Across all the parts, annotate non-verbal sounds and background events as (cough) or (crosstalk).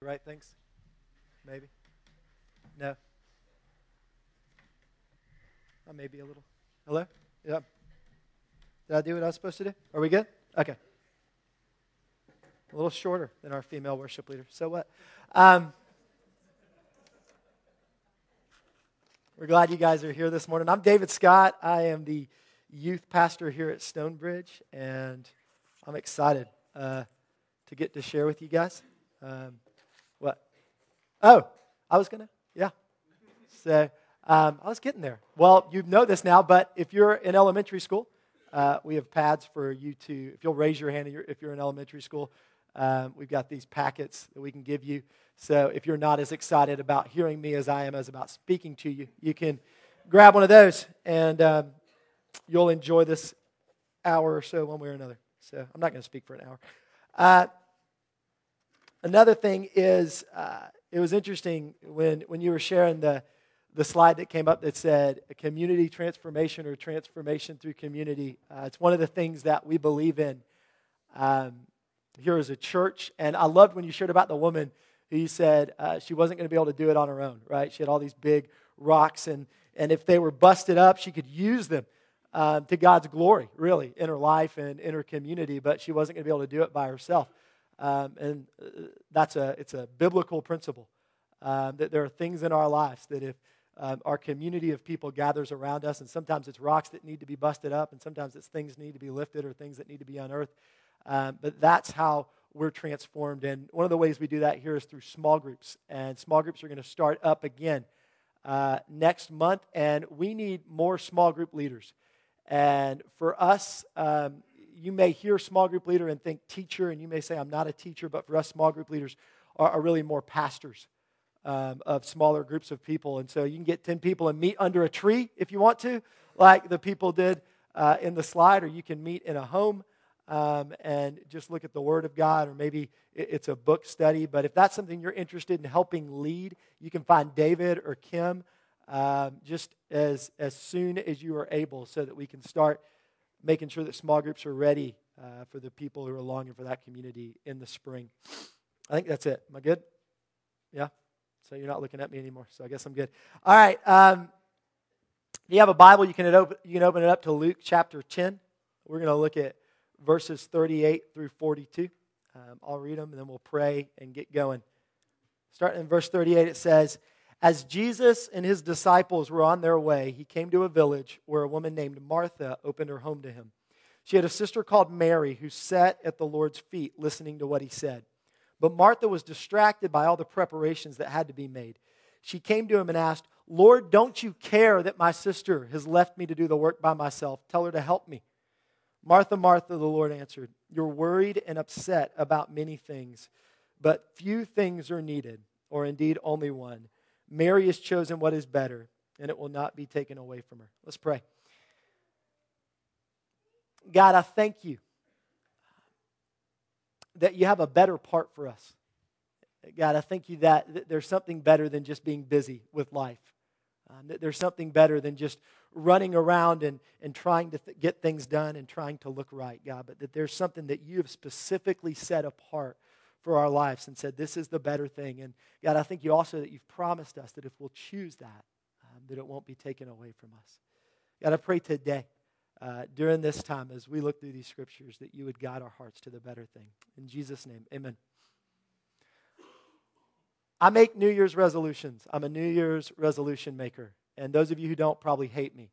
right things? Maybe? No? Oh, maybe a little. Hello? Yeah. Did I do what I was supposed to do? Are we good? Okay. A little shorter than our female worship leader. So what? Um, we're glad you guys are here this morning. I'm David Scott. I am the youth pastor here at Stonebridge, and I'm excited uh, to get to share with you guys. Um? Oh, I was going to? Yeah. So um, I was getting there. Well, you know this now, but if you're in elementary school, uh, we have pads for you to, if you'll raise your hand if you're in elementary school, um, we've got these packets that we can give you. So if you're not as excited about hearing me as I am as about speaking to you, you can grab one of those and um, you'll enjoy this hour or so one way or another. So I'm not going to speak for an hour. Uh, another thing is, uh, it was interesting when, when you were sharing the, the slide that came up that said community transformation or transformation through community. Uh, it's one of the things that we believe in um, here as a church. And I loved when you shared about the woman who said uh, she wasn't going to be able to do it on her own, right? She had all these big rocks, and, and if they were busted up, she could use them um, to God's glory, really, in her life and in her community, but she wasn't going to be able to do it by herself. Um, and uh, that's a, it's a biblical principle um, that there are things in our lives that if um, our community of people gathers around us, and sometimes it's rocks that need to be busted up, and sometimes it's things need to be lifted or things that need to be unearthed. Um, but that's how we're transformed. And one of the ways we do that here is through small groups. And small groups are going to start up again uh, next month, and we need more small group leaders. And for us, um, you may hear small group leader and think teacher, and you may say, I'm not a teacher, but for us, small group leaders are, are really more pastors um, of smaller groups of people. And so you can get 10 people and meet under a tree if you want to, like the people did uh, in the slide, or you can meet in a home. Um, and just look at the Word of God, or maybe it's a book study. But if that's something you're interested in helping lead, you can find David or Kim um, just as, as soon as you are able so that we can start making sure that small groups are ready uh, for the people who are longing for that community in the spring. I think that's it. Am I good? Yeah? So you're not looking at me anymore, so I guess I'm good. All right. Um, if you have a Bible, you can, open, you can open it up to Luke chapter 10. We're going to look at verses 38 through 42. Um, I'll read them and then we'll pray and get going. Starting in verse 38, it says, As Jesus and his disciples were on their way, he came to a village where a woman named Martha opened her home to him. She had a sister called Mary who sat at the Lord's feet listening to what he said. But Martha was distracted by all the preparations that had to be made. She came to him and asked, Lord, don't you care that my sister has left me to do the work by myself? Tell her to help me. Martha, Martha, the Lord answered, You're worried and upset about many things, but few things are needed, or indeed only one. Mary has chosen what is better, and it will not be taken away from her. Let's pray. God, I thank you that you have a better part for us. God, I thank you that there's something better than just being busy with life. Um, there's something better than just running around and, and trying to th- get things done and trying to look right, God, but that there's something that you have specifically set apart for our lives and said, this is the better thing. And God, I thank you also that you've promised us that if we'll choose that, um, that it won't be taken away from us. God, I pray today, uh, during this time, as we look through these scriptures, that you would guide our hearts to the better thing. In Jesus' name, amen. I make New Year's resolutions. I'm a New Year's resolution maker. And those of you who don't probably hate me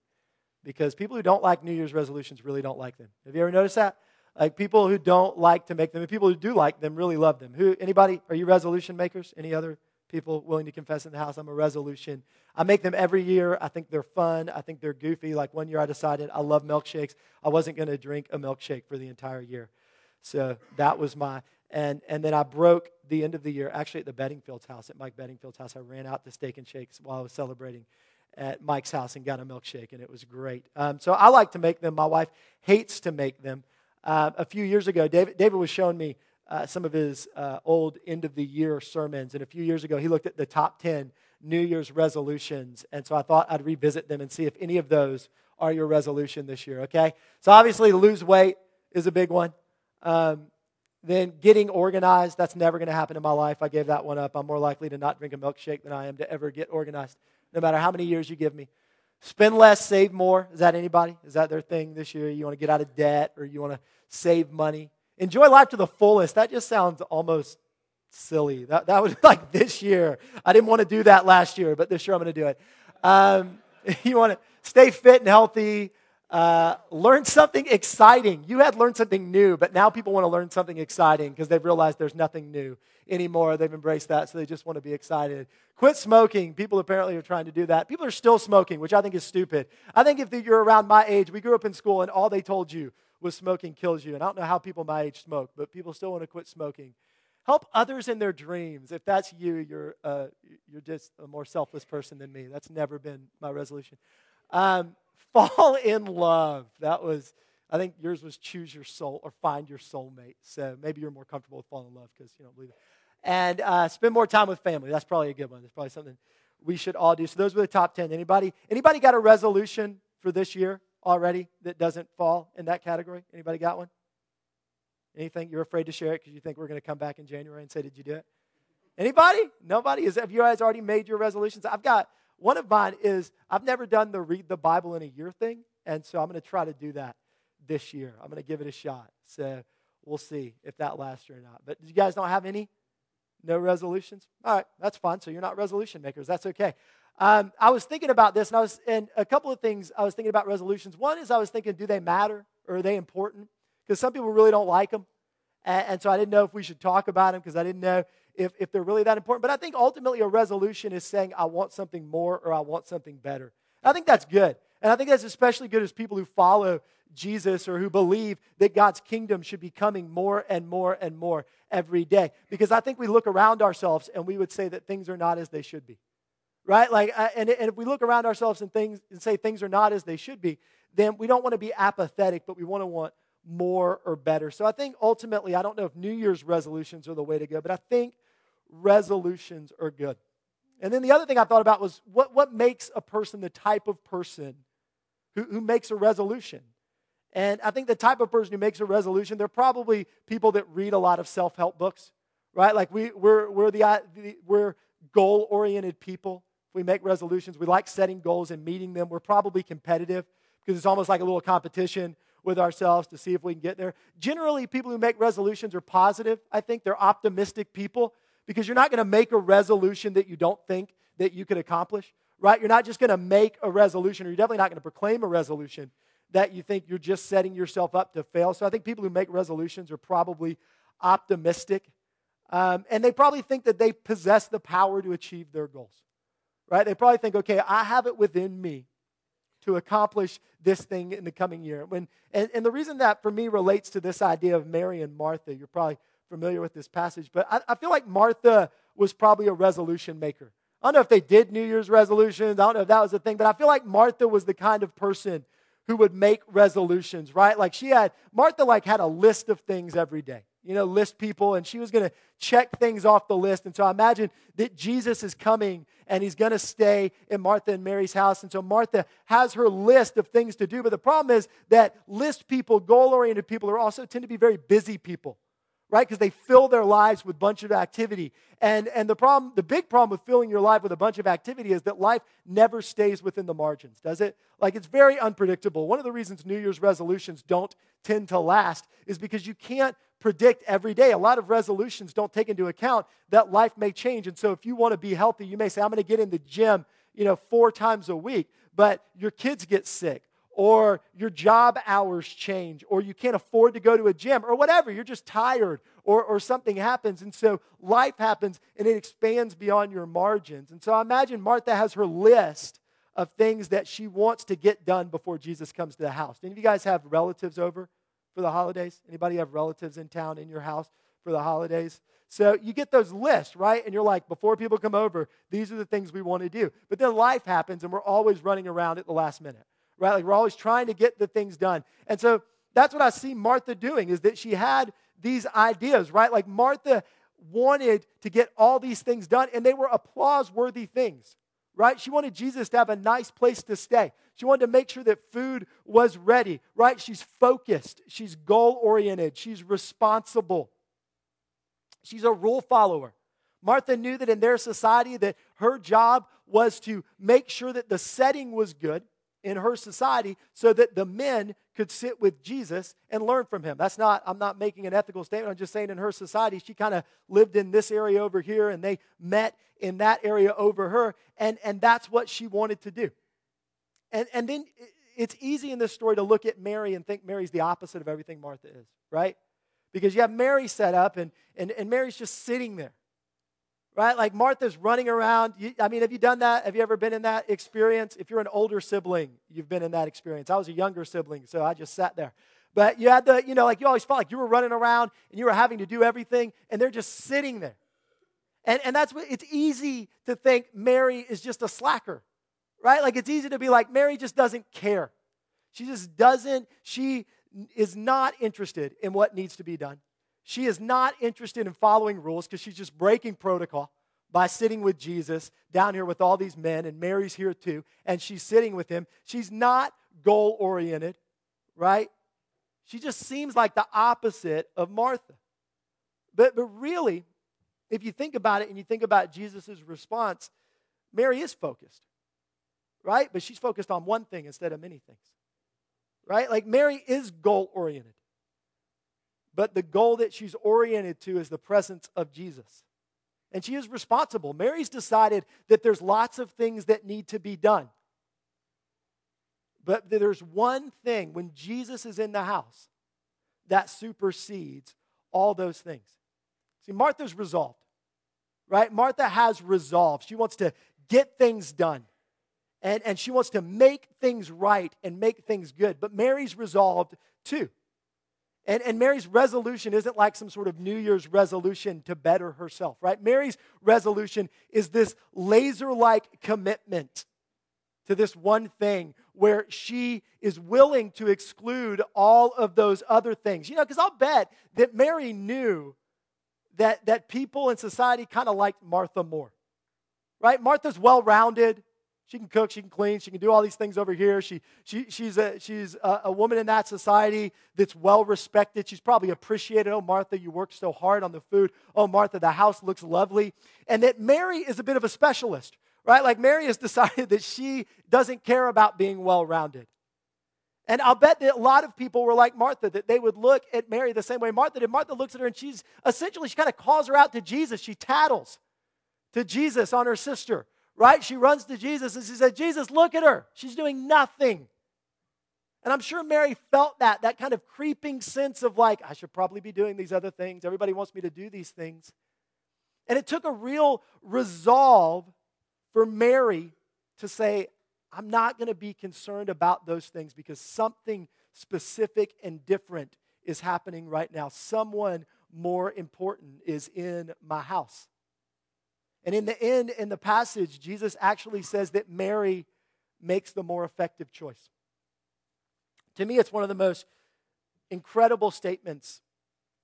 because people who don't like New Year's resolutions really don't like them. Have you ever noticed that? Like people who don't like to make them and people who do like them really love them. Who anybody are you resolution makers? Any other people willing to confess in the house I'm a resolution. I make them every year. I think they're fun. I think they're goofy. Like one year I decided I love milkshakes. I wasn't going to drink a milkshake for the entire year. So that was my and, and then I broke the end of the year, actually at the Bedingfield's house, at Mike Bedingfield's house. I ran out to Steak and Shakes while I was celebrating at Mike's house and got a milkshake, and it was great. Um, so I like to make them. My wife hates to make them. Uh, a few years ago, David, David was showing me uh, some of his uh, old end of the year sermons, and a few years ago, he looked at the top 10 New Year's resolutions. And so I thought I'd revisit them and see if any of those are your resolution this year, okay? So obviously, lose weight is a big one. Um, Then getting organized, that's never going to happen in my life. I gave that one up. I'm more likely to not drink a milkshake than I am to ever get organized, no matter how many years you give me. Spend less, save more. Is that anybody? Is that their thing this year? You want to get out of debt or you want to save money? Enjoy life to the fullest. That just sounds almost silly. That, that was (laughs) like this year. I didn't want to do that last year, but this year I'm going to do it. Um, (laughs) you want to stay fit and healthy. Uh, learn something exciting. You had learned something new, but now people want to learn something exciting because they've realized there's nothing new anymore. They've embraced that, so they just want to be excited. Quit smoking. People apparently are trying to do that. People are still smoking, which I think is stupid. I think if you're around my age, we grew up in school and all they told you was smoking kills you. And I don't know how people my age smoke, but people still want to quit smoking. Help others in their dreams. If that's you, you're, uh, you're just a more selfless person than me. That's never been my resolution. Um, (laughs) fall in love. That was, I think yours was choose your soul or find your soulmate. So maybe you're more comfortable with falling in love because you don't believe it. And uh, spend more time with family. That's probably a good one. That's probably something we should all do. So those were the top 10. Anybody, anybody got a resolution for this year already that doesn't fall in that category? Anybody got one? Anything you're afraid to share it because you think we're going to come back in January and say, Did you do it? Anybody? Nobody? Is, have you guys already made your resolutions? I've got one of mine is I've never done the read the Bible in a year thing, and so I'm going to try to do that this year. I'm going to give it a shot. So we'll see if that lasts or not. But you guys don't have any? No resolutions? All right, that's fine. So you're not resolution makers. That's okay. Um, I was thinking about this, and I was, and a couple of things I was thinking about resolutions. One is I was thinking, do they matter or are they important? Because some people really don't like them, and, and so I didn't know if we should talk about them because I didn't know if, if they're really that important. But I think ultimately a resolution is saying, I want something more or I want something better. I think that's good. And I think that's especially good as people who follow Jesus or who believe that God's kingdom should be coming more and more and more every day. Because I think we look around ourselves and we would say that things are not as they should be. Right? Like, uh, and, and if we look around ourselves and things and say things are not as they should be, then we don't want to be apathetic, but we want to want more or better. So I think ultimately, I don't know if New Year's resolutions are the way to go, but I think resolutions are good. And then the other thing I thought about was what, what makes a person the type of person who, who makes a resolution? And I think the type of person who makes a resolution, they're probably people that read a lot of self help books, right? Like we, we're, we're, the, we're goal oriented people. We make resolutions. We like setting goals and meeting them. We're probably competitive because it's almost like a little competition with ourselves to see if we can get there. Generally, people who make resolutions are positive. I think they're optimistic people because you're not going to make a resolution that you don't think that you could accomplish, right? You're not just going to make a resolution, or you're definitely not going to proclaim a resolution that you think you're just setting yourself up to fail. So I think people who make resolutions are probably optimistic. Um, and they probably think that they possess the power to achieve their goals, right? They probably think, okay, I have it within me to accomplish this thing in the coming year. When, and, and the reason that for me relates to this idea of Mary and Martha, you're probably familiar with this passage, but I, I feel like Martha was probably a resolution maker. I don't know if they did New Year's resolutions. I don't know if that was the thing, but I feel like Martha was the kind of person who would make resolutions, right? Like she had, Martha like had a list of things every day, you know, list people, and she was going to check things off the list. And so I imagine that Jesus is coming and he's going to stay in Martha and Mary's house. And so Martha has her list of things to do. But the problem is that list people, goal oriented people, are also tend to be very busy people right? Because they fill their lives with a bunch of activity. And, and the problem, the big problem with filling your life with a bunch of activity is that life never stays within the margins, does it? Like it's very unpredictable. One of the reasons New Year's resolutions don't tend to last is because you can't predict every day. A lot of resolutions don't take into account that life may change. And so if you want to be healthy, you may say, I'm going to get in the gym, you know, four times a week, but your kids get sick or your job hours change, or you can't afford to go to a gym, or whatever. You're just tired, or, or something happens. And so life happens and it expands beyond your margins. And so I imagine Martha has her list of things that she wants to get done before Jesus comes to the house. Any of you guys have relatives over for the holidays? Anybody have relatives in town in your house for the holidays? So you get those lists, right? And you're like, before people come over, these are the things we want to do. But then life happens and we're always running around at the last minute right? Like we're always trying to get the things done. And so that's what I see Martha doing is that she had these ideas, right? Like Martha wanted to get all these things done, and they were applause worthy things, right? She wanted Jesus to have a nice place to stay. She wanted to make sure that food was ready, right? She's focused, she's goal oriented, she's responsible. She's a rule follower. Martha knew that in their society that her job was to make sure that the setting was good in her society so that the men could sit with Jesus and learn from him. That's not, I'm not making an ethical statement. I'm just saying in her society, she kind of lived in this area over here and they met in that area over her. And, and that's what she wanted to do. And, and then it's easy in this story to look at Mary and think Mary's the opposite of everything Martha is, right? Because you have Mary set up and, and, and Mary's just sitting there right? Like Martha's running around. I mean, have you done that? Have you ever been in that experience? If you're an older sibling, you've been in that experience. I was a younger sibling, so I just sat there. But you had the, you know, like you always felt like you were running around and you were having to do everything, and they're just sitting there. And, and that's what it's easy to think Mary is just a slacker, right? Like it's easy to be like, Mary just doesn't care. She just doesn't, she is not interested in what needs to be done. She is not interested in following rules because she's just breaking protocol by sitting with Jesus down here with all these men, and Mary's here too, and she's sitting with him. She's not goal oriented, right? She just seems like the opposite of Martha. But, but really, if you think about it and you think about Jesus' response, Mary is focused, right? But she's focused on one thing instead of many things, right? Like Mary is goal oriented but the goal that she's oriented to is the presence of Jesus. And she is responsible. Mary's decided that there's lots of things that need to be done. But there's one thing when Jesus is in the house that supersedes all those things. See, Martha's resolved, right? Martha has resolved. She wants to get things done. And, and she wants to make things right and make things good. But Mary's resolved too. And, and Mary's resolution isn't like some sort of New Year's resolution to better herself, right? Mary's resolution is this laser like commitment to this one thing where she is willing to exclude all of those other things. You know, because I'll bet that Mary knew that, that people in society kind of liked Martha more, right? Martha's well rounded. She can cook, she can clean, she can do all these things over here. She, she, she's a, she's a, a woman in that society that's well respected. She's probably appreciated. Oh, Martha, you worked so hard on the food. Oh, Martha, the house looks lovely. And that Mary is a bit of a specialist, right? Like Mary has (laughs) decided that she doesn't care about being well rounded. And I'll bet that a lot of people were like Martha, that they would look at Mary the same way Martha did. Martha looks at her and she's essentially, she kind of calls her out to Jesus. She tattles to Jesus on her sister right? She runs to Jesus and she said, Jesus, look at her. She's doing nothing. And I'm sure Mary felt that, that kind of creeping sense of like, I should probably be doing these other things. Everybody wants me to do these things. And it took a real resolve for Mary to say, I'm not going to be concerned about those things because something specific and different is happening right now. Someone more important is in my house. And in the end, in the passage, Jesus actually says that Mary makes the more effective choice. To me, it's one of the most incredible statements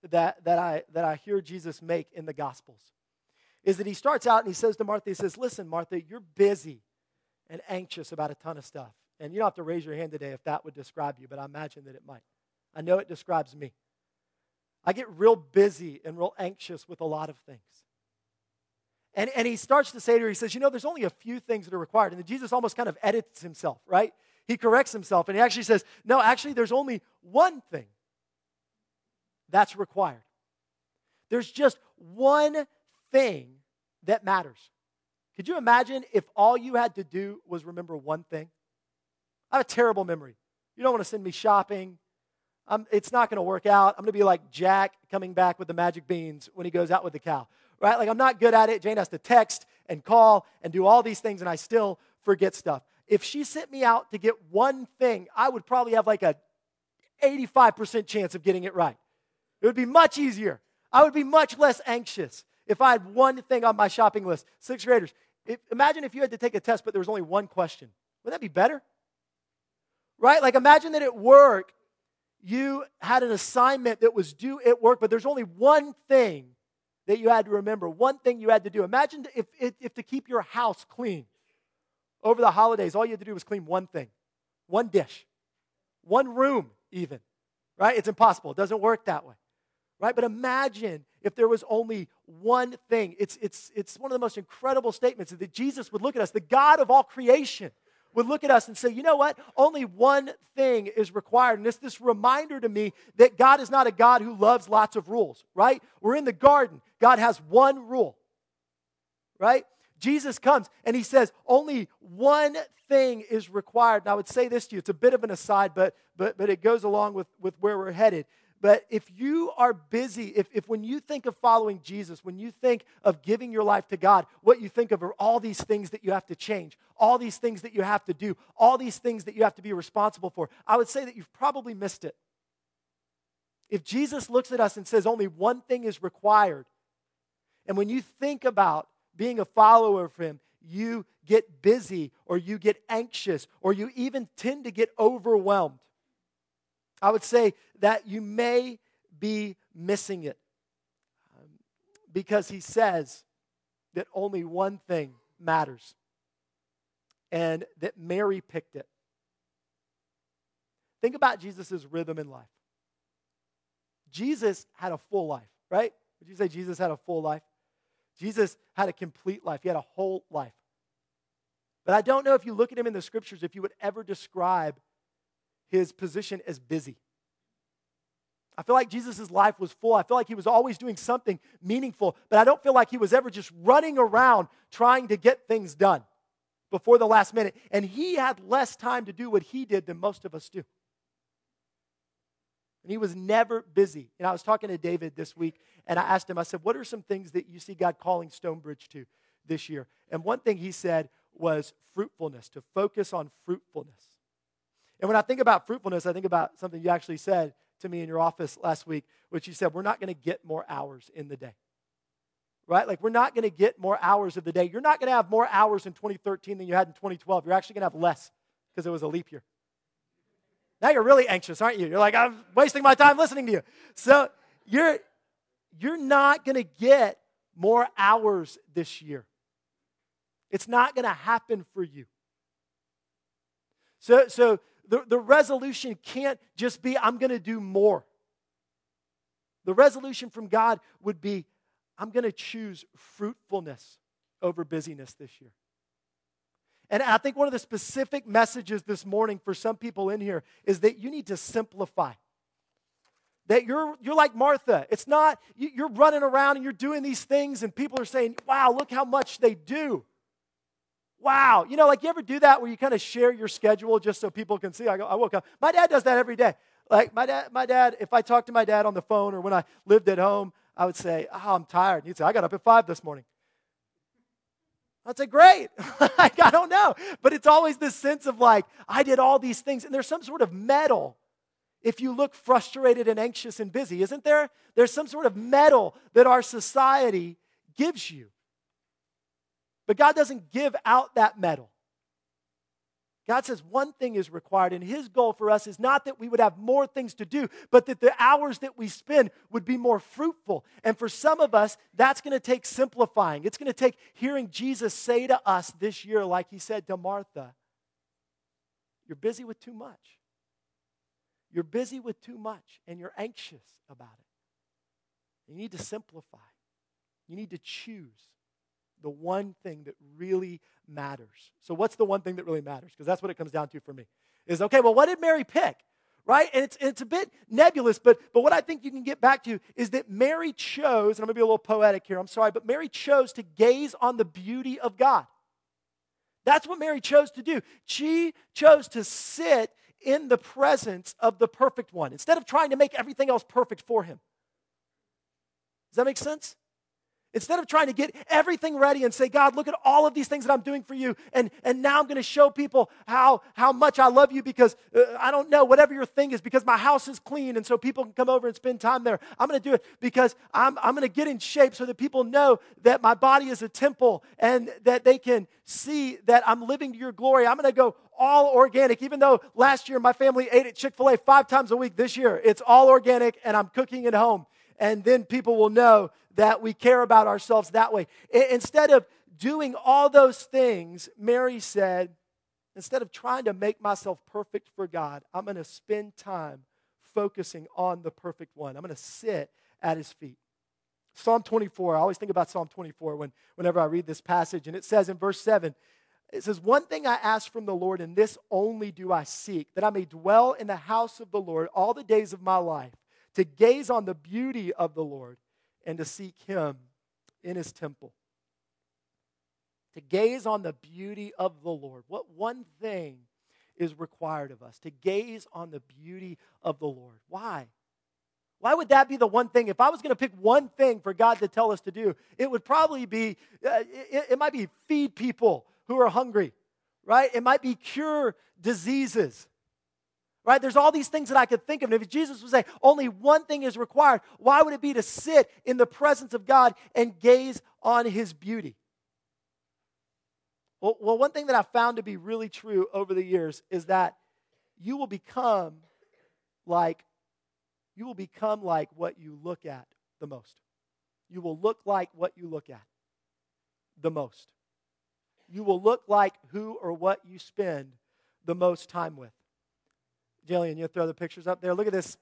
that, that, I, that I hear Jesus make in the Gospels. Is that he starts out and he says to Martha, he says, Listen, Martha, you're busy and anxious about a ton of stuff. And you don't have to raise your hand today if that would describe you, but I imagine that it might. I know it describes me. I get real busy and real anxious with a lot of things. And, and he starts to say to her, he says, You know, there's only a few things that are required. And Jesus almost kind of edits himself, right? He corrects himself and he actually says, No, actually, there's only one thing that's required. There's just one thing that matters. Could you imagine if all you had to do was remember one thing? I have a terrible memory. You don't want to send me shopping. I'm, it's not going to work out. I'm going to be like Jack coming back with the magic beans when he goes out with the cow right? Like I'm not good at it. Jane has to text and call and do all these things, and I still forget stuff. If she sent me out to get one thing, I would probably have like a 85% chance of getting it right. It would be much easier. I would be much less anxious if I had one thing on my shopping list. Sixth graders, if, imagine if you had to take a test, but there was only one question. Would that be better? Right? Like imagine that at work, you had an assignment that was due at work, but there's only one thing that you had to remember, one thing you had to do. Imagine if, if, if to keep your house clean over the holidays, all you had to do was clean one thing, one dish, one room, even. Right? It's impossible. It doesn't work that way. right? But imagine if there was only one thing. It's, it's, it's one of the most incredible statements that Jesus would look at us, the God of all creation would look at us and say, you know what? Only one thing is required. And it's this reminder to me that God is not a God who loves lots of rules, right? We're in the garden. God has one rule, right? Jesus comes and he says, only one thing is required. And I would say this to you, it's a bit of an aside, but, but, but it goes along with, with where we're headed. But if you are busy, if, if when you think of following Jesus, when you think of giving your life to God, what you think of are all these things that you have to change, all these things that you have to do, all these things that you have to be responsible for, I would say that you've probably missed it. If Jesus looks at us and says only one thing is required, and when you think about being a follower of Him, you get busy or you get anxious or you even tend to get overwhelmed. I would say that you may be missing it because he says that only one thing matters and that Mary picked it. Think about Jesus' rhythm in life. Jesus had a full life, right? Would you say Jesus had a full life? Jesus had a complete life, he had a whole life. But I don't know if you look at him in the scriptures, if you would ever describe his position as busy. I feel like Jesus' life was full. I feel like he was always doing something meaningful, but I don't feel like he was ever just running around trying to get things done before the last minute. And he had less time to do what he did than most of us do. And he was never busy. And I was talking to David this week, and I asked him, I said, What are some things that you see God calling Stonebridge to this year? And one thing he said was fruitfulness, to focus on fruitfulness. And when I think about fruitfulness, I think about something you actually said to me in your office last week, which you said, we're not going to get more hours in the day. Right? Like, we're not going to get more hours of the day. You're not going to have more hours in 2013 than you had in 2012. You're actually going to have less because it was a leap year. Now you're really anxious, aren't you? You're like, I'm wasting my time listening to you. So you're, you're not going to get more hours this year. It's not going to happen for you. So, so the, the resolution can't just be, I'm going to do more. The resolution from God would be, I'm going to choose fruitfulness over busyness this year. And I think one of the specific messages this morning for some people in here is that you need to simplify. That you're, you're like Martha. It's not, you're running around and you're doing these things, and people are saying, wow, look how much they do. Wow. You know, like you ever do that where you kind of share your schedule just so people can see? I go, I woke up. My dad does that every day. Like my dad, my dad, if I talk to my dad on the phone or when I lived at home, I would say, Oh, I'm tired. And he'd say, I got up at five this morning. I'd say, Great. (laughs) like, I don't know. But it's always this sense of like, I did all these things, and there's some sort of medal if you look frustrated and anxious and busy, isn't there? There's some sort of medal that our society gives you. But God doesn't give out that medal. God says one thing is required, and His goal for us is not that we would have more things to do, but that the hours that we spend would be more fruitful. And for some of us, that's going to take simplifying. It's going to take hearing Jesus say to us this year, like He said to Martha, You're busy with too much. You're busy with too much, and you're anxious about it. You need to simplify, you need to choose the one thing that really matters. So, what's the one thing that really matters? Because that's what it comes down to for me. Is okay, well, what did Mary pick? Right? And it's, it's a bit nebulous, but, but what I think you can get back to is that Mary chose, and I'm going to be a little poetic here, I'm sorry, but Mary chose to gaze on the beauty of God. That's what Mary chose to do. She chose to sit in the presence of the perfect one instead of trying to make everything else perfect for him. Does that make sense? Instead of trying to get everything ready and say, God, look at all of these things that I'm doing for you, and, and now I'm going to show people how, how much I love you because uh, I don't know, whatever your thing is, because my house is clean and so people can come over and spend time there. I'm going to do it because I'm, I'm going to get in shape so that people know that my body is a temple and that they can see that I'm living to your glory. I'm going to go all organic, even though last year my family ate at Chick fil A five times a week. This year it's all organic and I'm cooking at home and then people will know that we care about ourselves that way. Instead of doing all those things, Mary said, instead of trying to make myself perfect for God, I'm going to spend time focusing on the perfect one. I'm going to sit at his feet. Psalm 24, I always think about Psalm 24 when, whenever I read this passage. And it says in verse 7, it says, One thing I ask from the Lord, and this only do I seek, that I may dwell in the house of the Lord all the days of my life, to gaze on the beauty of the Lord and to seek him in his temple. To gaze on the beauty of the Lord. What one thing is required of us? To gaze on the beauty of the Lord. Why? Why would that be the one thing? If I was going to pick one thing for God to tell us to do, it would probably be, uh, it, it might be feed people who are hungry, right? It might be cure diseases, right? There's all these things that I could think of. And if Jesus would say only one thing is required, why would it be to sit in the presence of God and gaze on his beauty? Well, well one thing that I found to be really true over the years is that you will become like you will become like what you look at the most. You will look like what you look at the most. You will look like who or what you spend the most time with. Jillian, you throw the pictures up there. Look at this.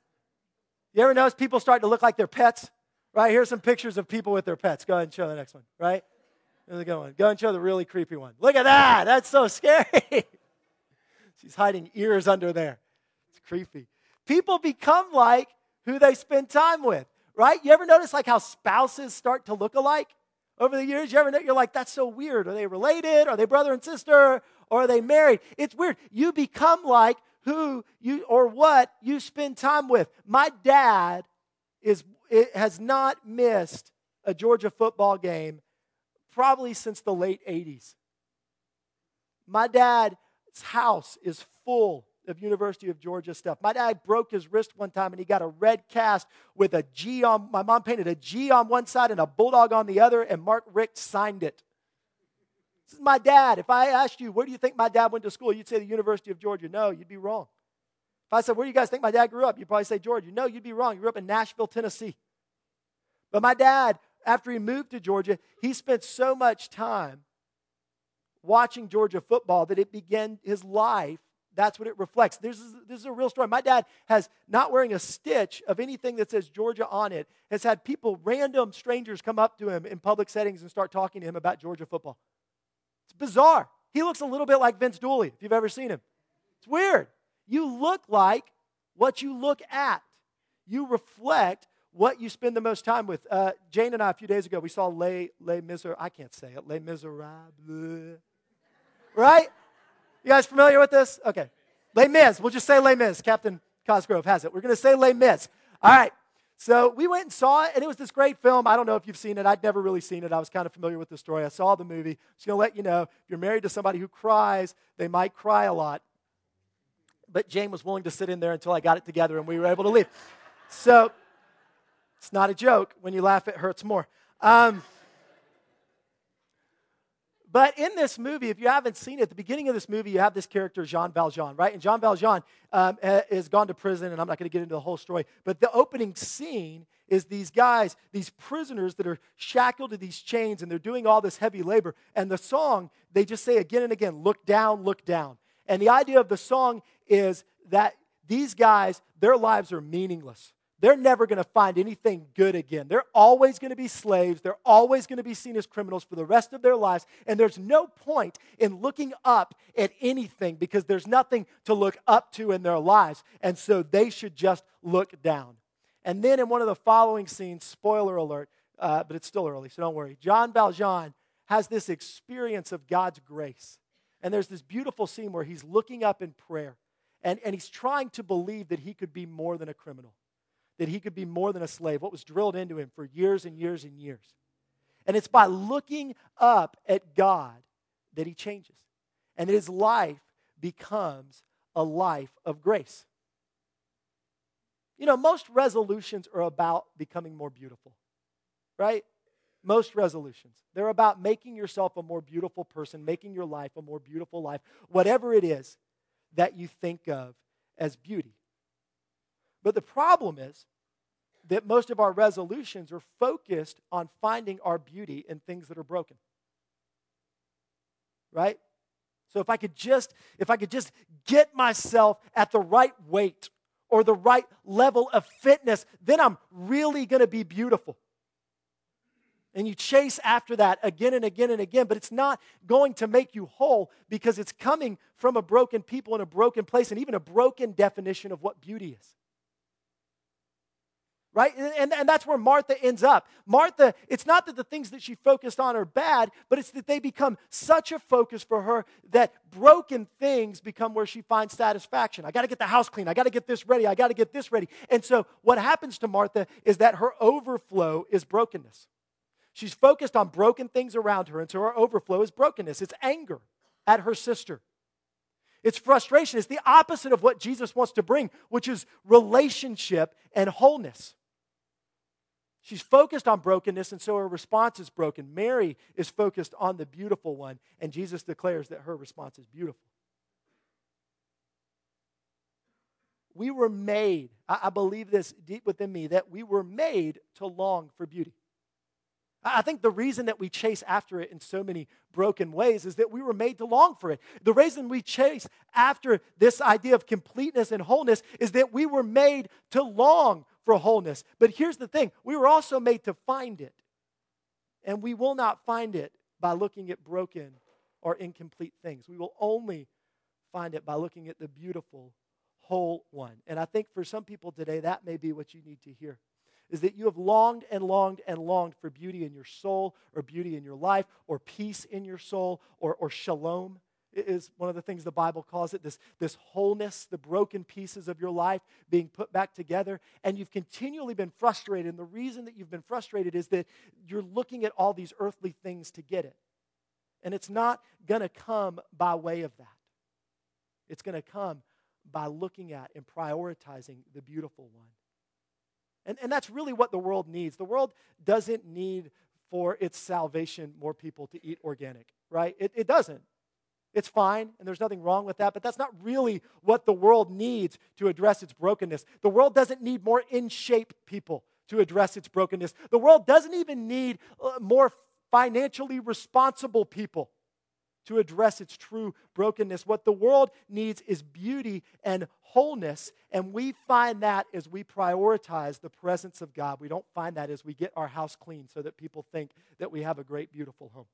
You ever notice people start to look like their pets? Right? Here's some pictures of people with their pets. Go ahead and show the next one, right? Here's a good one. Go and show the really creepy one. Look at that. That's so scary. (laughs) She's hiding ears under there. It's creepy. People become like who they spend time with, right? You ever notice like how spouses start to look alike over the years? You ever know, you're like, that's so weird. Are they related? Are they brother and sister? Or are they married? It's weird. You become like who you or what you spend time with. My dad is has not missed a Georgia football game probably since the late 80s. My dad's house is full of University of Georgia stuff. My dad broke his wrist one time and he got a red cast with a G on, my mom painted a G on one side and a bulldog on the other, and Mark Richt signed it. This is my dad. If I asked you, where do you think my dad went to school? You'd say the University of Georgia. No, you'd be wrong. If I said, where do you guys think my dad grew up? You'd probably say Georgia. No, you'd be wrong. He grew up in Nashville, Tennessee. But my dad, after he moved to Georgia, he spent so much time watching Georgia football that it began his life that's what it reflects. This is, this is a real story. My dad has not wearing a stitch of anything that says Georgia on it, has had people, random strangers, come up to him in public settings and start talking to him about Georgia football. It's bizarre. He looks a little bit like Vince Dooley, if you've ever seen him. It's weird. You look like what you look at, you reflect what you spend the most time with. Uh, Jane and I, a few days ago, we saw Les, Les Miserables. I can't say it. Les Miserables. Right? You guys familiar with this? Okay. Les Mis. We'll just say Les Mis. Captain Cosgrove has it. We're going to say Les Mis. All right. So we went and saw it, and it was this great film. I don't know if you've seen it. I'd never really seen it. I was kind of familiar with the story. I saw the movie. Just going to let you know if you're married to somebody who cries, they might cry a lot. But Jane was willing to sit in there until I got it together and we were able to leave. So it's not a joke. When you laugh, it hurts more. Um, but in this movie, if you haven't seen it, at the beginning of this movie, you have this character, Jean Valjean, right? And Jean Valjean um, has gone to prison, and I'm not going to get into the whole story. But the opening scene is these guys, these prisoners that are shackled to these chains, and they're doing all this heavy labor. And the song, they just say again and again, look down, look down. And the idea of the song is that these guys, their lives are meaningless they're never going to find anything good again. They're always going to be slaves. They're always going to be seen as criminals for the rest of their lives. And there's no point in looking up at anything because there's nothing to look up to in their lives. And so they should just look down. And then in one of the following scenes, spoiler alert, uh, but it's still early, so don't worry. John Valjean has this experience of God's grace. And there's this beautiful scene where he's looking up in prayer and, and he's trying to believe that he could be more than a criminal that he could be more than a slave, what was drilled into him for years and years and years. And it's by looking up at God that he changes. And that his life becomes a life of grace. You know, most resolutions are about becoming more beautiful, right? Most resolutions. They're about making yourself a more beautiful person, making your life a more beautiful life, whatever it is that you think of as beauty. But the problem is that most of our resolutions are focused on finding our beauty in things that are broken. Right? So if I could just if I could just get myself at the right weight or the right level of fitness, then I'm really going to be beautiful. And you chase after that again and again and again, but it's not going to make you whole because it's coming from a broken people in a broken place and even a broken definition of what beauty is right? And, and that's where Martha ends up. Martha, it's not that the things that she focused on are bad, but it's that they become such a focus for her that broken things become where she finds satisfaction. I got to get the house clean. I got to get this ready. I got to get this ready. And so what happens to Martha is that her overflow is brokenness. She's focused on broken things around her, and so her overflow is brokenness. It's anger at her sister. It's frustration. It's the opposite of what Jesus wants to bring, which is relationship and wholeness. She's focused on brokenness, and so her response is broken. Mary is focused on the beautiful one, and Jesus declares that her response is beautiful. We were made, I, believe this deep within me, that we were made to long for beauty. I think the reason that we chase after it in so many broken ways is that we were made to long for it. The reason we chase after this idea of completeness and wholeness is that we were made to long for wholeness. But here's the thing we were also made to find it. And we will not find it by looking at broken or incomplete things. We will only find it by looking at the beautiful, whole one. And I think for some people today, that may be what you need to hear. Is that you have longed and longed and longed for beauty in your soul, or beauty in your life, or peace in your soul, or, or shalom is one of the things the Bible calls it this, this wholeness, the broken pieces of your life being put back together. And you've continually been frustrated. And the reason that you've been frustrated is that you're looking at all these earthly things to get it. And it's not going to come by way of that, it's going to come by looking at and prioritizing the beautiful one. And, and that's really what the world needs. The world doesn't need for its salvation more people to eat organic, right? It, it doesn't. It's fine, and there's nothing wrong with that, but that's not really what the world needs to address its brokenness. The world doesn't need more in shape people to address its brokenness. The world doesn't even need uh, more financially responsible people to address its true brokenness. What the world needs is beauty and wholeness, and we find that as we prioritize the presence of God. We don't find that as we get our house clean so that people think that we have a great, beautiful home.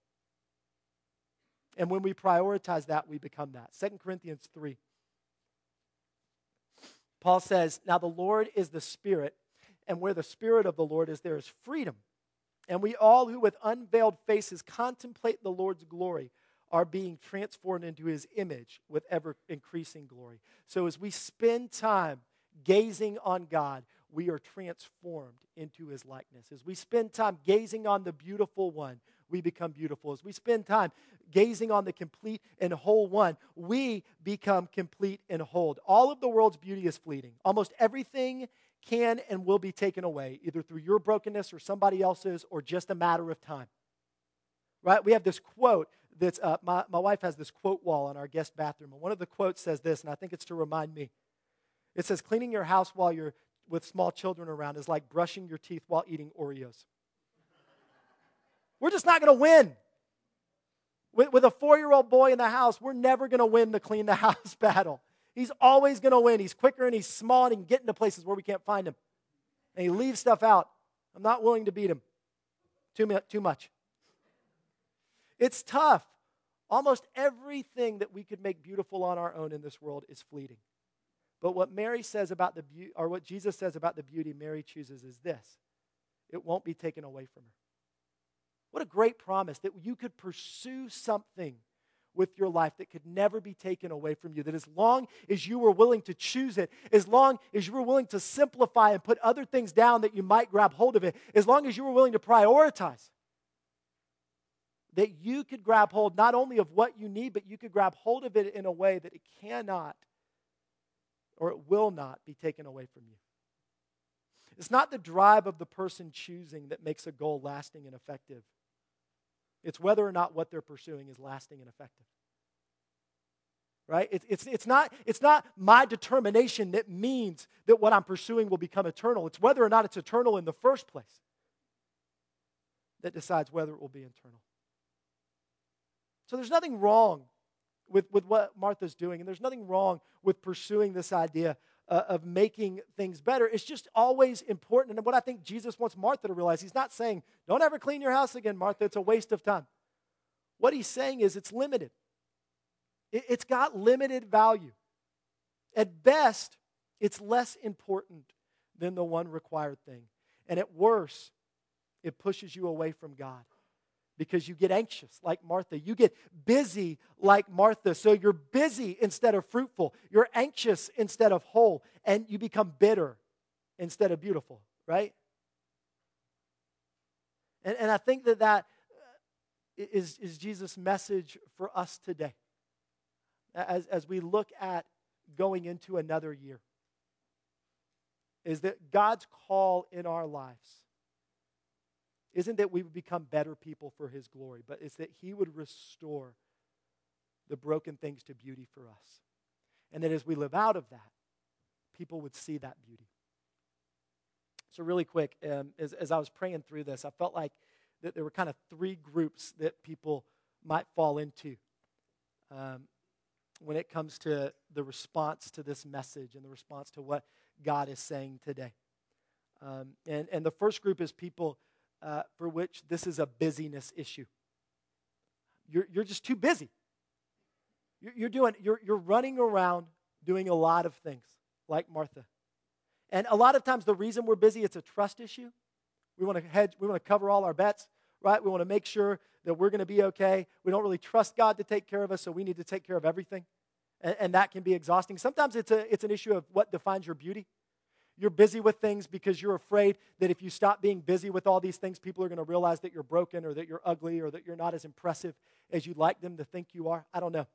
And when we prioritize that, we become that. 2 Corinthians 3. Paul says, Now the Lord is the Spirit, and where the Spirit of the Lord is, there is freedom. And we all who with unveiled faces contemplate the Lord's glory are being transformed into his image with ever increasing glory. So as we spend time gazing on God, we are transformed into his likeness. As we spend time gazing on the beautiful one, we become beautiful. As we spend time gazing on the complete and whole one, we become complete and whole. All of the world's beauty is fleeting. Almost everything can and will be taken away, either through your brokenness or somebody else's, or just a matter of time. Right? We have this quote that's, uh, my, my wife has this quote wall in our guest bathroom. And one of the quotes says this, and I think it's to remind me. It says, cleaning your house while you're with small children around is like brushing your teeth while eating Oreos. We're just not going to win. With, with a four year old boy in the house, we're never going to win the clean the (laughs) house battle. He's always going to win. He's quicker and he's small and he can get into places where we can't find him. And he leaves stuff out. I'm not willing to beat him too, too much. It's tough. Almost everything that we could make beautiful on our own in this world is fleeting. But what Mary says about the beauty, or what Jesus says about the beauty Mary chooses is this it won't be taken away from her. What a great promise that you could pursue something with your life that could never be taken away from you. That as long as you were willing to choose it, as long as you were willing to simplify and put other things down that you might grab hold of it, as long as you were willing to prioritize, that you could grab hold not only of what you need, but you could grab hold of it in a way that it cannot or it will not be taken away from you. It's not the drive of the person choosing that makes a goal lasting and effective. It's whether or not what they're pursuing is lasting and effective. Right? It's, it's, it's, not, it's not my determination that means that what I'm pursuing will become eternal. It's whether or not it's eternal in the first place that decides whether it will be eternal. So there's nothing wrong with, with what Martha's doing, and there's nothing wrong with pursuing this idea uh, of making things better. It's just always important. And what I think Jesus wants Martha to realize, he's not saying, don't ever clean your house again, Martha. It's a waste of time. What he's saying is it's limited, it, it's got limited value. At best, it's less important than the one required thing. And at worst, it pushes you away from God because you get anxious like Martha. You get busy like Martha. So you're busy instead of fruitful. You're anxious instead of whole. And you become bitter instead of beautiful, right? And, and I think that that uh, is, is Jesus' message for us today as, as we look at going into another year. Is that God's call in our lives isn't that we would become better people for His glory, but it's that He would restore the broken things to beauty for us. And that as we live out of that, people would see that beauty. So, really quick, um, as, as I was praying through this, I felt like that there were kind of three groups that people might fall into um, when it comes to the response to this message and the response to what God is saying today. Um, and, and the first group is people uh, for which this is a busyness issue. You're, you're just too busy. You're, you're, doing, you're, you're running around doing a lot of things, like Martha. And a lot of times, the reason we're busy, it's a trust issue. We want to hedge, we want to cover all our bets, right? We want to make sure that we're going to be okay. We don't really trust God to take care of us, so we need to take care of everything. And, and that can be exhausting. Sometimes it's, a, it's an issue of what defines your beauty. You're busy with things because you're afraid that if you stop being busy with all these things, people are going to realize that you're broken or that you're ugly or that you're not as impressive as you'd like them to think you are. I don't know.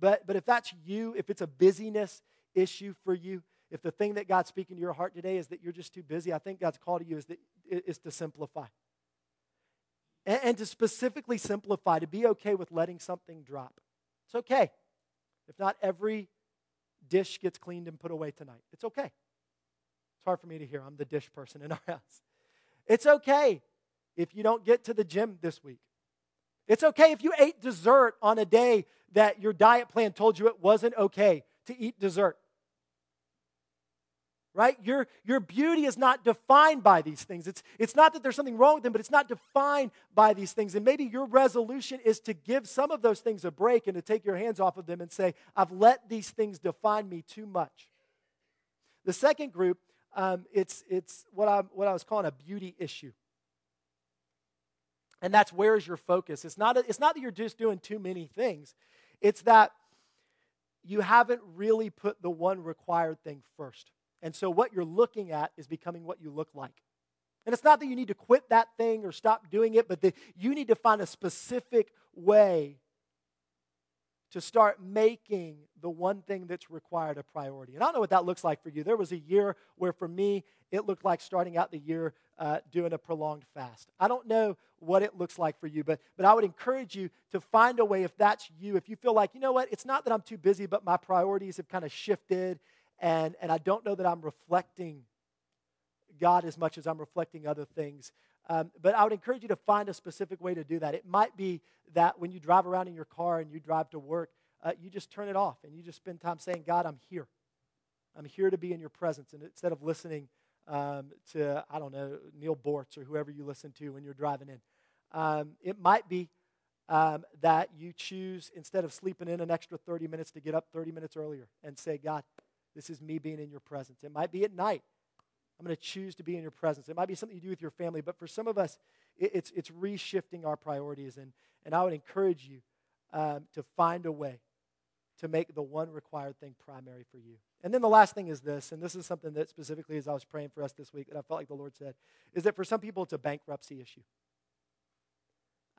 But, but if that's you, if it's a busyness issue for you, if the thing that God's speaking to your heart today is that you're just too busy, I think God's call to you is, that, is to simplify. And, and to specifically simplify, to be okay with letting something drop. It's okay. If not every dish gets cleaned and put away tonight. It's okay. It's hard for me to hear. I'm the dish person in our (laughs) house. It's okay if you don't get to the gym this week. It's okay if you ate dessert on a day that your diet plan told you it wasn't okay to eat dessert right? Your, your beauty is not defined by these things. It's, it's not that there's something wrong with them, but it's not defined by these things. And maybe your resolution is to give some of those things a break and to take your hands off of them and say, I've let these things define me too much. The second group, um, it's, it's what, i what I was calling a beauty issue. And that's where is your focus? It's not, a, it's not that you're just doing too many things, it's that you haven't really put the one required thing first. And so what you're looking at is becoming what you look like. And it's not that you need to quit that thing or stop doing it, but that you need to find a specific way to start making the one thing that's required a priority. And I don't know what that looks like for you. There was a year where, for me, it looked like starting out the year uh, doing a prolonged fast. I don't know what it looks like for you, but, but I would encourage you to find a way, if that's you, if you feel like, you know what, it's not that I'm too busy, but my priorities have kind of shifted and, and I don't know that I'm reflecting God as much as I'm reflecting other things. Um, but I would encourage you to find a specific way to do that. It might be that when you drive around in your car and you drive to work, uh, you just turn it off and you just spend time saying, God, I'm here. I'm here to be in your presence. And instead of listening um, to, I don't know, Neil Boortz or whoever you listen to when you're driving in, um, it might be um, that you choose, instead of sleeping in an extra 30 minutes, to get up 30 minutes earlier and say, God, this is me being in your presence. It might be at night. I'm going to choose to be in your presence. It might be something you do with your family, but for some of us, it, it's, it's reshifting our priorities. And, and I would encourage you um, to find a way to make the one required thing primary for you. And then the last thing is this, and this is something that specifically as I was praying for us this week that I felt like the Lord said, is that for some people it's a bankruptcy issue.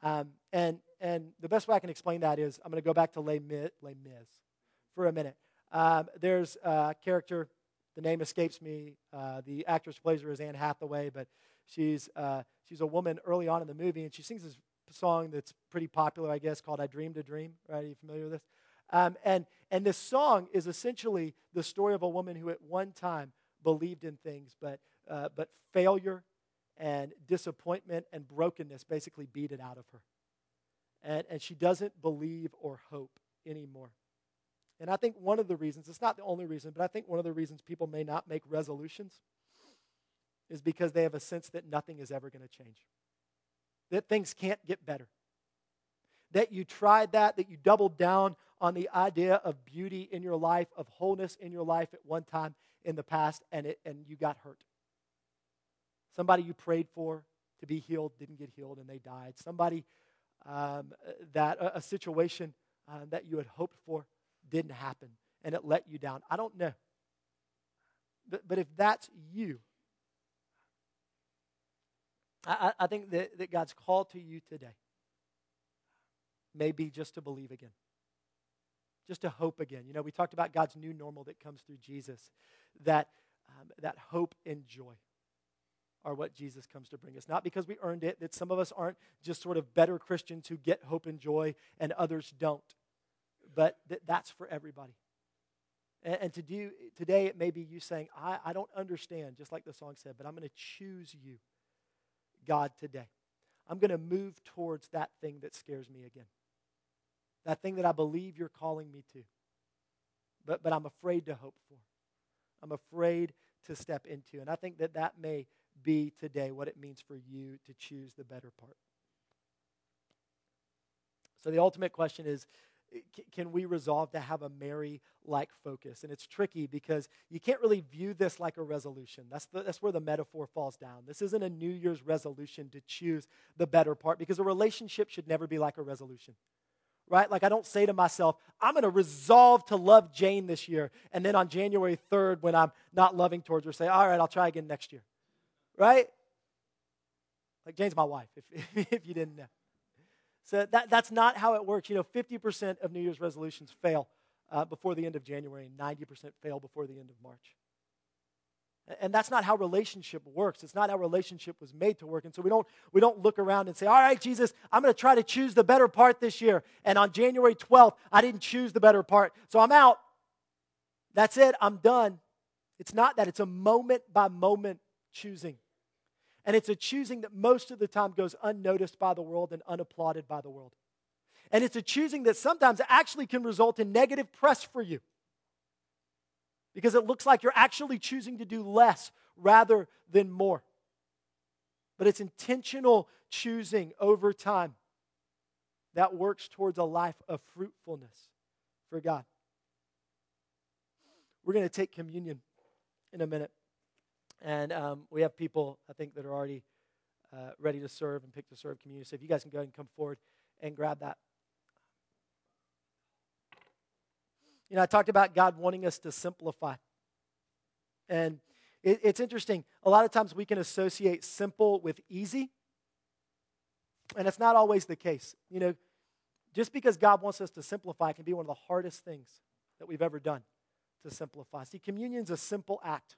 Um, and, and the best way I can explain that is I'm going to go back to Les Mis, Les Mis for a minute. Um, there's a character, the name escapes me. Uh, the actress who plays her is Anne Hathaway, but she's, uh, she's a woman early on in the movie, and she sings this song that's pretty popular, I guess, called I Dreamed a Dream. Right? Are you familiar with this? Um, and, and this song is essentially the story of a woman who at one time believed in things, but, uh, but failure and disappointment and brokenness basically beat it out of her. And, and she doesn't believe or hope anymore. And I think one of the reasons, it's not the only reason, but I think one of the reasons people may not make resolutions is because they have a sense that nothing is ever going to change, that things can't get better. That you tried that, that you doubled down on the idea of beauty in your life, of wholeness in your life at one time in the past, and, it, and you got hurt. Somebody you prayed for to be healed didn't get healed and they died. Somebody um, that, a, a situation uh, that you had hoped for didn't happen and it let you down. I don't know. But, but if that's you, I, I think that, that God's call to you today may be just to believe again, just to hope again. You know, we talked about God's new normal that comes through Jesus, that, um, that hope and joy are what Jesus comes to bring us. Not because we earned it, that some of us aren't just sort of better Christians who get hope and joy and others don't, but that that's for everybody. And, and to do, today, it may be you saying, I, I don't understand, just like the song said, but I'm going to choose you, God, today. I'm going to move towards that thing that scares me again. That thing that I believe you're calling me to. But, but I'm afraid to hope for. I'm afraid to step into. And I think that that may be today what it means for you to choose the better part. So the ultimate question is can we resolve to have a Mary like focus? And it's tricky because you can't really view this like a resolution. That's, the, that's where the metaphor falls down. This isn't a New Year's resolution to choose the better part because a relationship should never be like a resolution. Right? Like, I don't say to myself, I'm going to resolve to love Jane this year. And then on January 3rd, when I'm not loving towards her, say, All right, I'll try again next year. Right? Like, Jane's my wife, if, (laughs) if you didn't know. So that, that's not how it works. You know, 50% of New Year's resolutions fail uh, before the end of January, and 90% fail before the end of March. And that's not how relationship works. It's not how relationship was made to work. And so we don't, we don't look around and say, all right, Jesus, I'm going to try to choose the better part this year. And on January 12th, I didn't choose the better part. So I'm out. That's it. I'm done. It's not that. It's a moment by moment choosing. And it's a choosing that most of the time goes unnoticed by the world and unapplauded by the world. And it's a choosing that sometimes actually can result in negative press for you because it looks like you're actually choosing to do less rather than more. But it's intentional choosing over time that works towards a life of fruitfulness for God. We're going to take communion in a minute. And um, we have people, I think, that are already uh, ready to serve and pick to serve community. So if you guys can go ahead and come forward and grab that. You know, I talked about God wanting us to simplify. And it, it's interesting. A lot of times we can associate simple with easy. And it's not always the case. You know, just because God wants us to simplify can be one of the hardest things that we've ever done to simplify. See, communion's a simple act.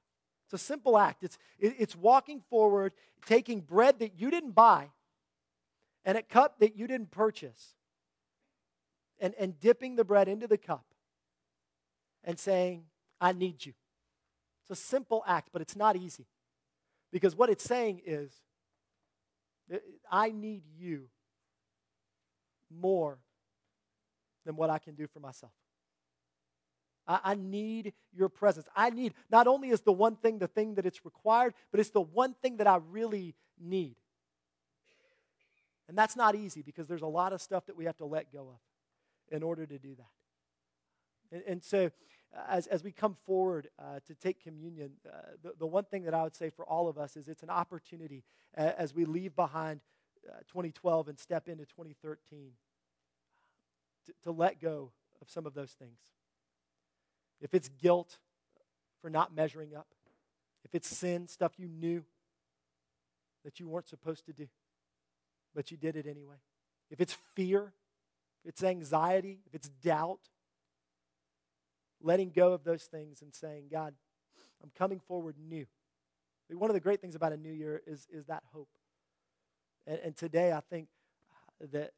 It's a simple act. It's, it, it's walking forward, taking bread that you didn't buy and a cup that you didn't purchase, and, and dipping the bread into the cup and saying, I need you. It's a simple act, but it's not easy. Because what it's saying is, I need you more than what I can do for myself. I, I need your presence. I need, not only is the one thing the thing that it's required, but it's the one thing that I really need. And that's not easy because there's a lot of stuff that we have to let go of in order to do that. And, and so, uh, as, as we come forward uh, to take communion, uh, the, the one thing that I would say for all of us is it's an opportunity uh, as we leave behind uh, 2012 and step into 2013 to, to let go of some of those things if it's guilt for not measuring up, if it's sin, stuff you knew that you weren't supposed to do, but you did it anyway, if it's fear, if it's anxiety, if it's doubt, letting go of those things and saying, God, I'm coming forward new. One of the great things about a new year is, is that hope. And, and today, I think that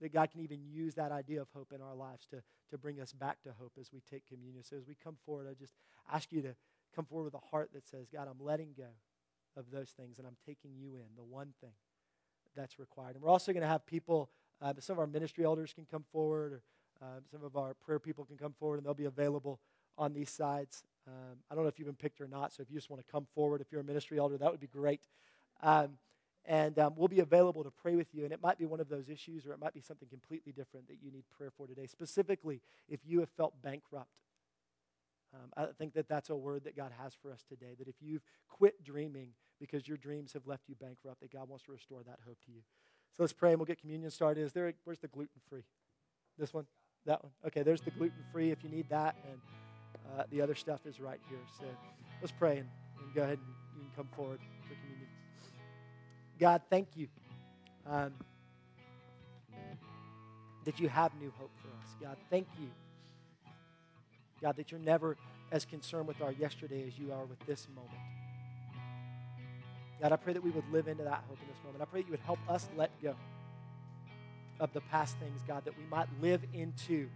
that God can even use that idea of hope in our lives to, to bring us back to hope as we take communion. So as we come forward, I just ask you to come forward with a heart that says, God, I'm letting go of those things and I'm taking you in, the one thing that's required. And we're also going to have people, uh, some of our ministry elders can come forward, or Uh, some of our prayer people can come forward and they'll be available on these sides. Um, I don't know if you've been picked or not, so if you just want to come forward, if you're a ministry elder, that would be great. Um, and um, we'll be available to pray with you. And it might be one of those issues, or it might be something completely different that you need prayer for today. Specifically, if you have felt bankrupt, um, I think that that's a word that God has for us today. That if you've quit dreaming because your dreams have left you bankrupt, that God wants to restore that hope to you. So let's pray and we'll get communion started. Is there a, where's the gluten free? This one, that one. Okay, there's the gluten free if you need that, and uh, the other stuff is right here. So let's pray and, and go ahead and you can come forward. God, thank you um, that you have new hope for us. God, thank you God, that you're never as concerned with our yesterday as you are with this moment. God, I pray that we would live into that hope in this moment. I pray that you would help us let go of the past things, God, that we might live into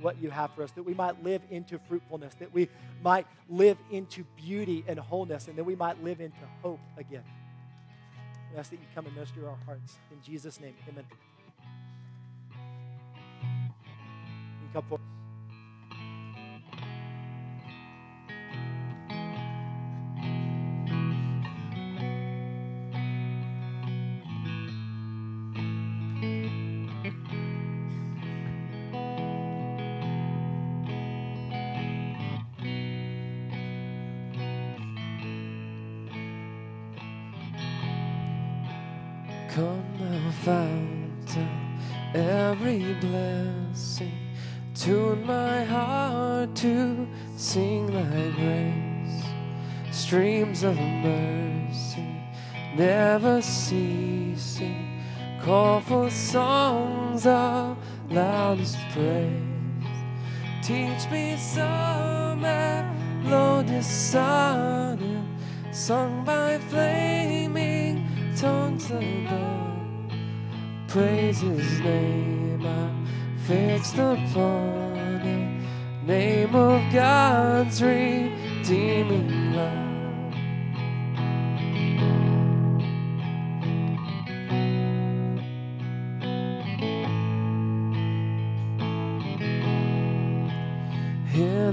what you have for us, that we might live into fruitfulness, that we might live into beauty and wholeness, and that we might live into hope again. We ask that you come and minister our hearts. In Jesus' name, amen. You come forward. Streams of mercy, never ceasing. Call for songs of loudest praise. Teach me some melodious sonnet sung by flaming tongues above. Praise his name, I'm fixed upon it. Name of God's redeeming love.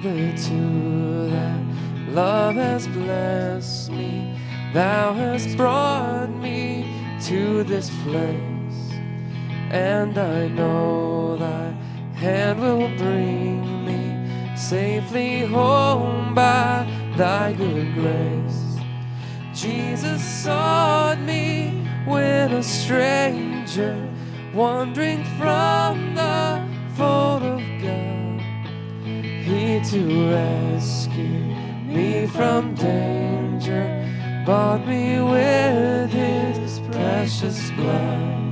Hitherto that love has blessed me. Thou hast brought me to this place, and I know thy hand will bring me safely home by thy good grace. Jesus sought me when a stranger, wandering from the fold of he to rescue me from danger bought me with his precious blood.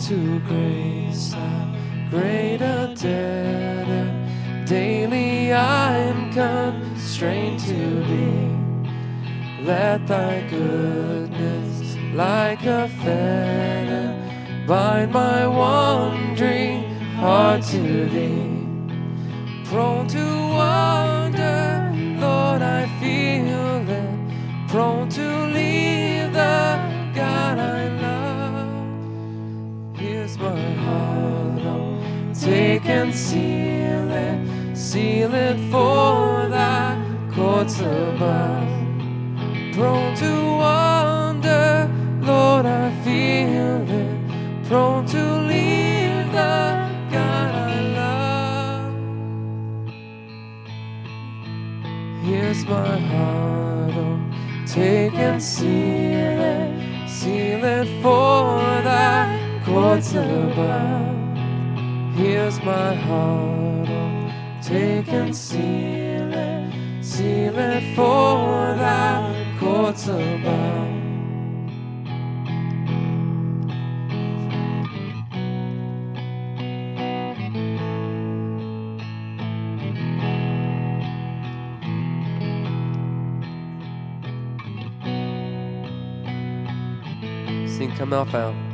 To grace, how great a debtor daily I'm constrained to be. Let thy goodness, like a fetter, bind my wandering heart to thee. Take and seal it, seal it for thy courts above. Prone to wander, Lord, I feel it. Prone to leave the God I love. Here's my heart, oh, take and seal it, seal it for thy courts above. Here's my heart, oh, take and seal it, seal it for thy courts above. Sing, Come Thou Fount.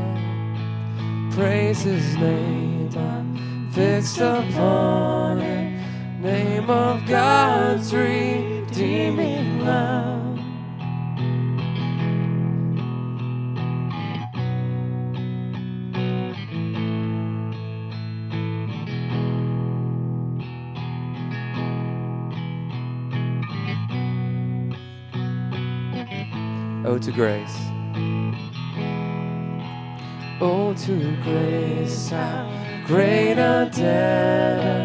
Praise His name, I'm fixed upon it. Name of God's redeeming love. Oh, to grace. Oh, to grace, how great a debt